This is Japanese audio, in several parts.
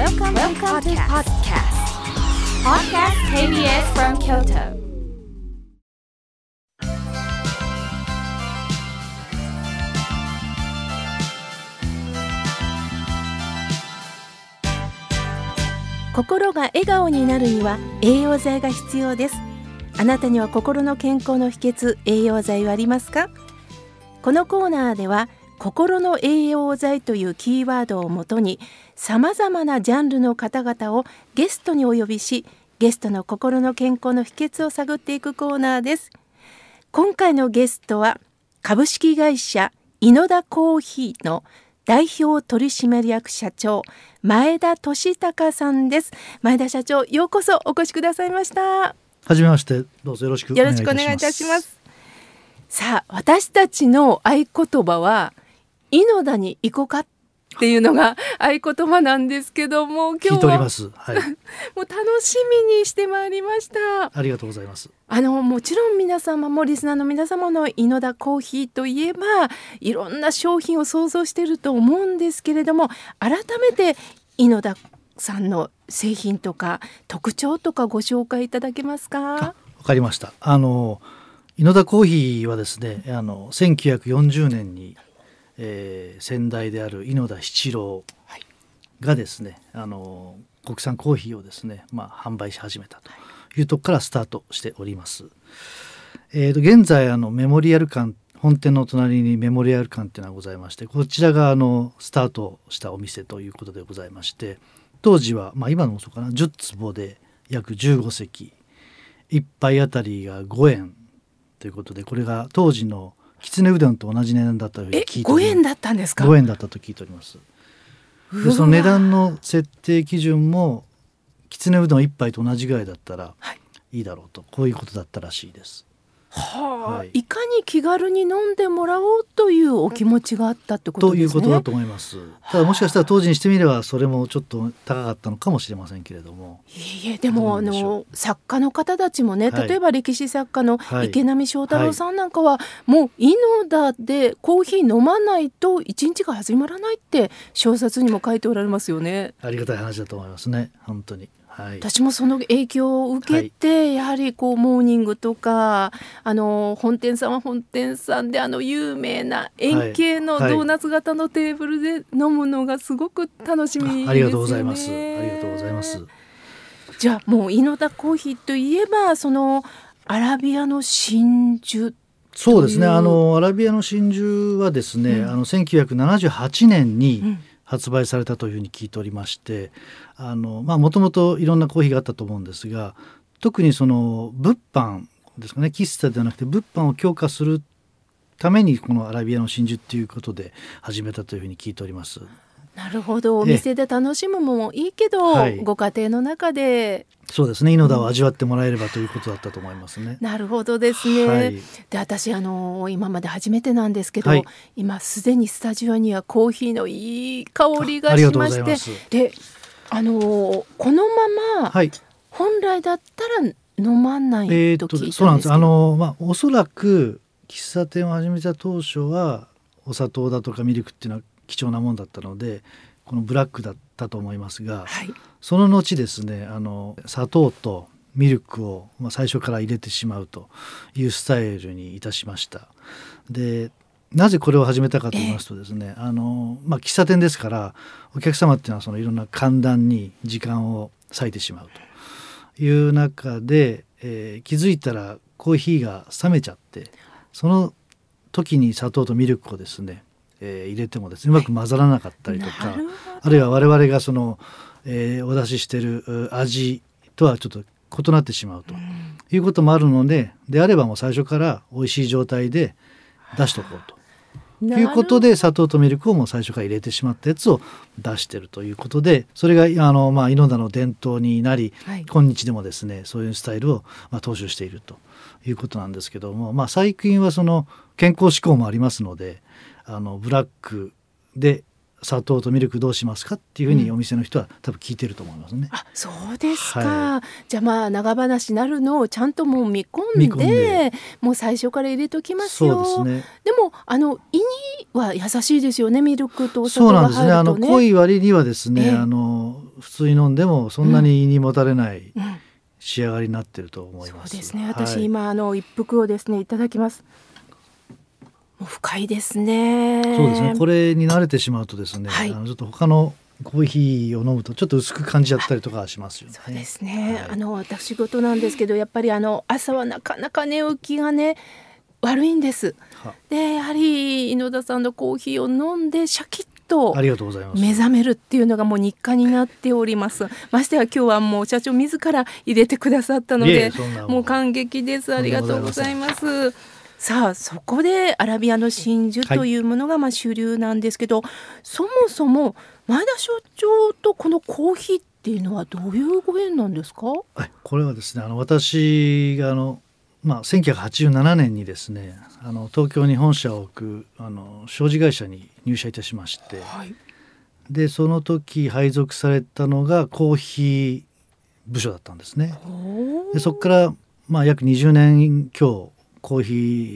Welcome, Welcome to podcast. Podcast KBS from Kyoto. 心が笑顔になるには栄養剤が必要ですあなたには心の健康の秘訣栄養剤はありますか？このコーナーでは心の栄養剤というキーワードをもとにさまざまなジャンルの方々をゲストにお呼びしゲストの心の健康の秘訣を探っていくコーナーです。今回のゲストは株式会社井野田コーヒーの代表取締役社長前田俊孝さんです。前田社長ようこそお越しくださいました。はじめましてどうぞよろしくよろしくお願いいたします。さあ私たちの合言葉は井野田に行こうかっていうのが 合言葉なんですけども今日は。はい、もう楽しみにしてまいりました。ありがとうございます。あのもちろん皆様もリスナーの皆様の井野田コーヒーといえばいろんな商品を想像していると思うんですけれども改めて井野田さんの製品とか特徴とかご紹介いただけますか？わかりました。あの井野田コーヒーはですねあの1940年にえー、先代である井野田七郎がですね、あの国産コーヒーをですね、まあ、販売し始めたというとこからスタートしております。えー、と現在あのメモリアル館本店の隣にメモリアル館っていうのがございましてこちらがあのスタートしたお店ということでございまして当時は、まあ、今のもそうかな10坪で約15席1杯あたりが5円ということでこれが当時のきつねうどんと同じ値段だったと聞いて5円だったんですか？5円だったと聞いております。でその値段の設定基準もきつねうどん1杯と同じぐらいだったらいいだろうと、こういうことだったらしいですはあ、はい、いかに気軽に飲んでもらおうというお気持ちがあったってこと、ね、ということだと思います。ただもしかしたら当時にしてみればそれもちょっと高かったのかもしれませんけれども。いえいえでもあの作家の方たちもね、例えば歴史作家の池波正太郎さんなんかは、はい、もう井の田でコーヒー飲まないと一日が始まらないって小説にも書いておられますよね。ありがたい話だと思いますね本当に。はい、私もその影響を受けて、はい、やはりこうモーニングとかあの本店さんは本店さんであの有名な円形のドーナツ型のテーブルで飲むのがすごく楽しみです、ね、ありがとうございます。ありがとうございます。じゃあもう井の田コーヒーといえばそのアラビアの真珠そうですね。あのアラビアの真珠はですね、うん、あの1978年に、うん発売されたというふうに聞いておりましてもともといろんなコーヒーがあったと思うんですが特にその物販ですかね喫茶ではなくて物販を強化するためにこのアラビアの真珠っていうことで始めたというふうに聞いております。なるほどお店で楽しむもいいけど、はい、ご家庭の中でそうですね。井の田を味わってもらえればということだったと思いますね。なるほどですね。はい、で私あの今まで初めてなんですけど、はい、今すでにスタジオにはコーヒーのいい香りがしましてであのこのまま、本来だったら飲まないと聞いたんですけど、えー、そうなんです。あのまあおそらく喫茶店を始めた当初はお砂糖だとかミルクっていうのは貴重なもんだったのでこのブラックだったと思いますが、はい、その後ですねあの砂糖とミルクを、まあ、最初から入れてしまうというスタイルにいたしました。でなぜこれを始めたかと言いますとですね、あのまあ、喫茶店ですからお客様っていうのはそのいろんな寒暖に時間を割いてしまうという中で、えー、気づいたらコーヒーが冷めちゃってその時に砂糖とミルクをですねえー、入れてもですねうまく混ざらなかったりとか、あるいは我々がその、えー、お出ししてる味とはちょっと異なってしまうということもあるのでであればもう最初から美味しい状態で出しとこうと。ということで砂糖とミルクをもう最初から入れてしまったやつを出してるということでそれがあの、まあ、井の田の伝統になり、はい、今日でもですねそういうスタイルを、まあ、踏襲しているということなんですけども、まあ、最近はその健康志向もありますのであのブラックで砂糖とミルクどうしますかっていうふうにお店の人は多分聞いてると思いますね。うん、あそうですか、はい、じゃあまあ長話なるのをちゃんともう見込んでもう最初から入れときますよ。そうですね、でもあの胃には優しいですよねミルクとお砂糖が入ると、ね、そうなんですね。あの濃い割にはですね、あの普通に飲んでもそんなに胃にもたれない仕上がりになってると思います。そうですね。私、はい、今あの一服をですねいただきます。深いですね。そうですね。これに慣れてしまうとですね、はい、あのちょっと他のコーヒーを飲むとちょっと薄く感じちゃったりとかしますよね。そうですね。はい、あの私事なんですけどやっぱりあの朝はなかなか寝起きがね悪いんです。でやはり井野田さんのコーヒーを飲んでシャキッと目覚めるっていうのがもう日課になっておりますましてや今日はもう社長自ら入れてくださったのでもう感激ですありがとうございますさあそこでアラビアの真珠とい。うものがまあ主流なんですけど、はい、そもそも前田所長とこのコーヒーっていうのはどういうご縁なんですか、はい、これはですねあの私があのまあ、1987年にですねあの東京に本社を置くあの商事会社に入社いたしまして、はい、でその時配属されたのがコーヒー部署だったんですね。でそこから、まあ、約20年強コーヒ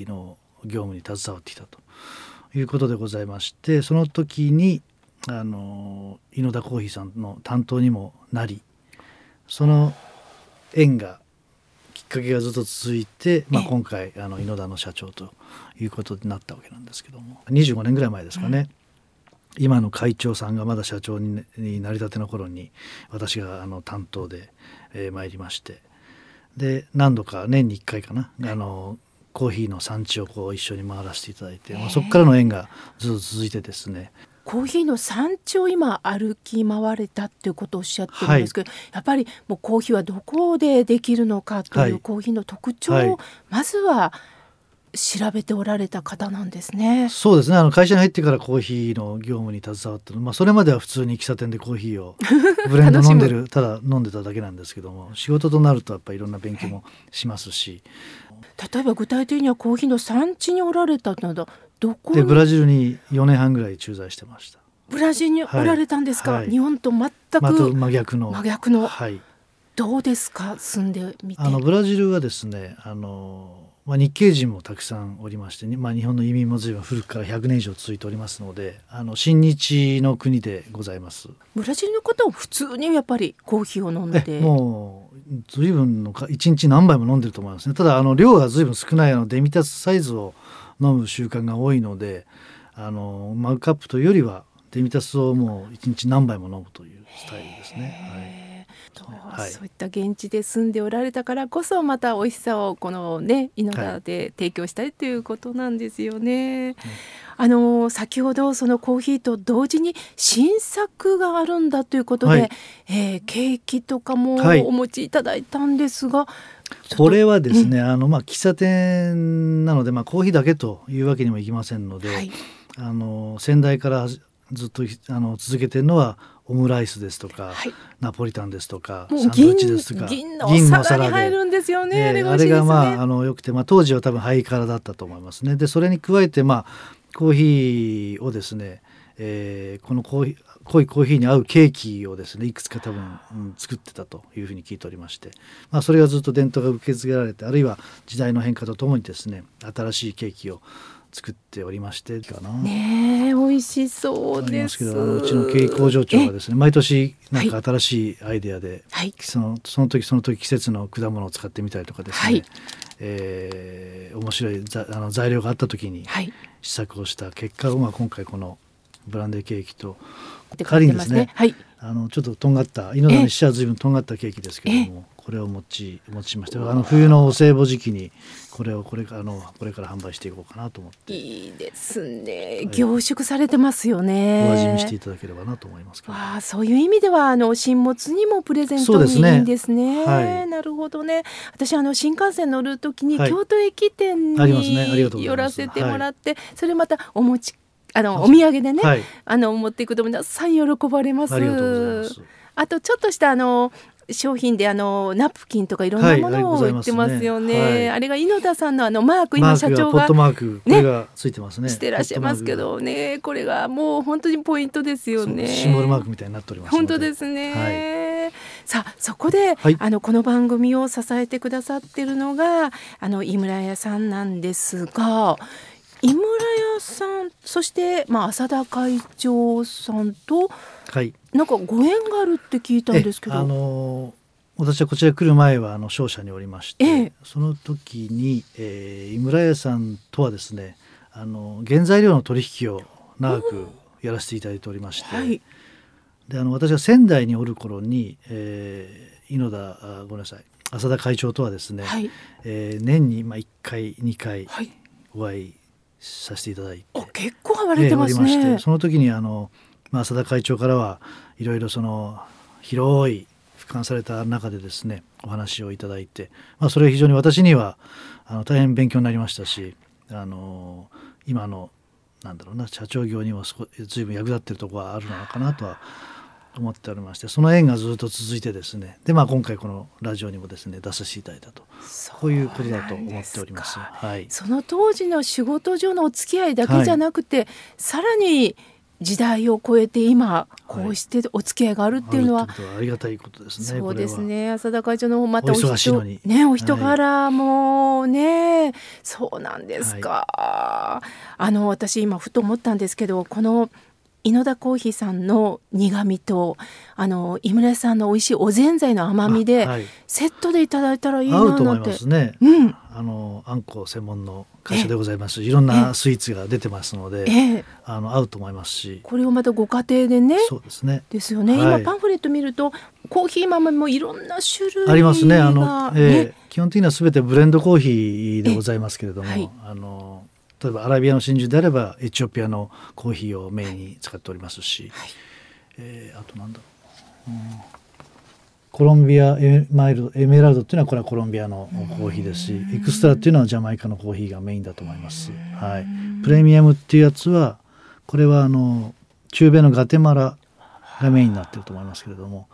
ーの業務に携わってきたということでございましてその時にあの井野田コーヒーさんの担当にもなりその縁がかけがずっと続いて、まあ、今回あの井野田の社長ということになったわけなんですけども25年ぐらい前ですかね、うん、今の会長さんがまだ社長になりたての頃に私があの担当で、えー、参りましてで何度か年に1回かなあのコーヒーの産地をこう一緒に回らせていただいて、まあ、そこからの縁がずっと続いてですねコーヒーの産地を今歩き回れたっていうことをおっしゃってるんですけど、はい、やっぱりもうコーヒーはどこでできるのかというコーヒーの特徴をまずは調べておられた方なんですね。そうですね。あの会社に入ってからコーヒーの業務に携わったまあそれまでは普通に喫茶店でコーヒーを ブレンド飲んでるただ飲んでただけなんですけども、仕事となるとやっぱりいろんな勉強もしますし。例えば具体的にはコーヒーの産地におられたのはどこでブラジルに4年半ぐらい駐在してました。ブラジルにおられたんですか、はい、日本と全く真逆の。真逆の、はい、どうですか？住んでみて。あのブラジルはですねあの、まあ、日系人もたくさんおりまして、まあ、日本の移民も随分古くから100年以上続いておりますのであの親日の国でございます。ブラジルの方は普通にやっぱりコーヒーを飲んで。もう随分のか1日何杯も飲んでると思いますね。ただあの量が随分少ないあのデミタスサイズを飲む習慣が多いのであのマグカップというよりはデミタスをもう一日何杯も飲むというスタイルですね。はい、そういった現地で住んでおられたからこそまた美味しさをこのね井の田で提供したいということなんですよね。はい、あの先ほどそのコーヒーと同時に新作があるんだということで、はい、えー、ケーキとかもお持ちいただいたんですが、これはですね、うん、あのまあ喫茶店なのでまあコーヒーだけというわけにもいきませんので、はい、あの先代からずっとあの続けてるのはオムライスですとか、はい、ナポリタンですとかサンドイッチですとか銀の皿に入るんですよね、えー、あれがまああのよくて、まあ、当時は多分ハイカラだったと思いますね。でそれに加えてまあコーヒーをですね、えー、このコーヒー濃いコーヒーに合うケーキをですねいくつか多分、うん、作ってたというふうに聞いておりまして、まあ、それがずっと伝統が受け継げられてあるいは時代の変化とともにですね新しいケーキを作っておりましてかな。ね美味しそうです。けどうちの経営工場長はですね毎年なんか新しいアイデアで、はい、そのその時その時季節の果物を使ってみたりとかですね、はい、えー、面白いざあの材料があった時に試作をした結果を、まあ、今回このブランデーケーキと仮にですね、はい、あのちょっととんがった井のしては随分とんがったケーキですけれどもこれをお持ちお持ちしましたあの冬のお歳暮時期にこれをこれからのこれから販売していこうかなと思って。いいですね、凝縮されてますよね。お味見していただければなと思いますあそういう意味ではあの新物にもプレゼントにいいんですね、ねはい、なるほどね。私あの新幹線乗る時に京都駅店に寄らせてもらって、それまたお持ちあのお土産でね、はい、あの持っていくと皆さん喜ばれます。あとちょっとしたあの商品であのナプキンとかいろんなものを売ってますよね。はい。あねはい、あれが井野田さんのあのマーク今社長がマークねがついてますね。してらっしゃいますけどね。これがもう本当にポイントですよね。シンボルマークみたいになっております本当ですね。はい、さあそこで、あのこの番組を支えてくださってるのがあの井村屋さんなんですが井村屋村さんそしてまあ浅田会長さんと、はい、なんかご縁があるって聞いたんですけど。あの私はこちら来る前はあの商社におりまして、えその時に、えー、井村屋さんとはですねあの原材料の取引を長くやらせていただいておりまして、はい、であの私が仙台におる頃に、えー、井野田あごめんなさい浅田会長とはですね、はい、えー、年にまあ1回2回お会いさせていただいて、はい、結構会われてますね、えー、その時にあの、まあ、浅田会長からはいろいろその広い俯瞰された中でですねお話をいただいて、まあ、それは非常に私にはあの大変勉強になりましたしあの今のなんだろうな社長業にも随分役立ってるところはあるのかなとは思っておりましてその縁がずっと続いてですねでまあ今回このラジオにもですね出させていただいたとこういうことだと思っております。はい、その当時の仕事上のお付き合いだけじゃなくて、はい、さらに時代を超えて今こうしてお付き合いがあるっていうのは、はい、ありがたいことですね。そうですね。浅田会長のまたお人ねお人柄もね、はい、そうなんですか。はい、あの私今ふと思ったんですけどこの井野田コーヒーさんの苦味とあの井村さんの美味しいおぜんざいの甘みで、はい、セットでいただいたらいいなと思いますね。うん。あのあんこ専門の会社でございます。いろんなスイーツが出てますので、えあの合うと思いますし。これをまたご家庭でね。そうですね。ですよね。はい、今パンフレット見るとコーヒー豆もいろんな種類ありますね。あの、えー、ね、基本的にはすべてブレンドコーヒーでございますけれども、はい、あの例えばアラビアの真珠であればエチオピアのコーヒーをメインに使っておりますし、はい、えー、あとなんだろう、うん、コロンビアエマイルエメラルドっていうのはこれはコロンビアのコーヒーですしエクストラっていうのはジャマイカのコーヒーがメインだと思います。はい、プレミアムっていうやつはこれはあの中米のガテマラがメインになってると思いますけれども。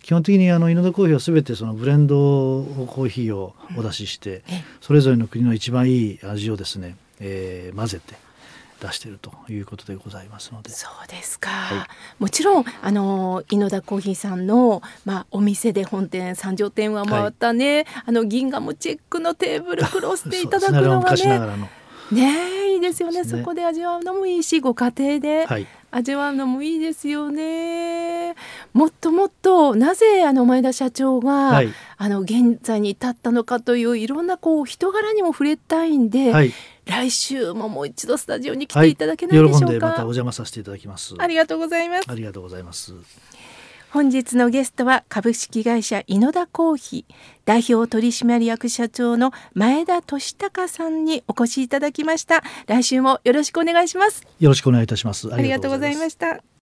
基本的にあの稲田コーヒーは全てそのブレンドコーヒーをお出しして、それぞれの国の一番いい味をですねえー、混ぜて出しているということでございますので。そうですか。はい、もちろんあの井野田コーヒーさんのまあお店で本店三条店は回ったね、はい、あの銀河もチェックのテーブル クロスでいただくのがね。ね。いいですよね、ね、そこで味わうのもいいしご家庭で味わうのもいいですよね。もっともっとなぜあの前田社長が、はい、あの現在に至ったのかといういろんなこう人柄にも触れたいんで、はい、来週ももう一度スタジオに来ていただけないでしょうか、はい、喜んでまたお邪魔させていただきます。ありがとうございます。ありがとうございます。本日のゲストは株式会社井野田コーヒー代表取締役社長の前田俊孝さんにお越しいただきました。来週もよろしくお願いします。よろしくお願いいたします。ありがとうございました